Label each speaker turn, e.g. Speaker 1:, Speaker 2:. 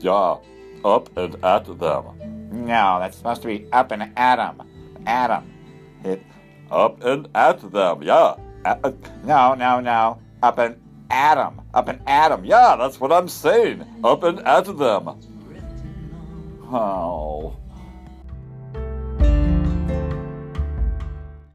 Speaker 1: Yeah, up and at them.
Speaker 2: No, that's supposed to be up and Adam. Adam. It,
Speaker 1: Up and at them. Yeah. Uh,
Speaker 2: no, no, no. Up and Adam.
Speaker 1: Up and at 'em. Yeah, that's what I'm saying. Up and at them. Oh.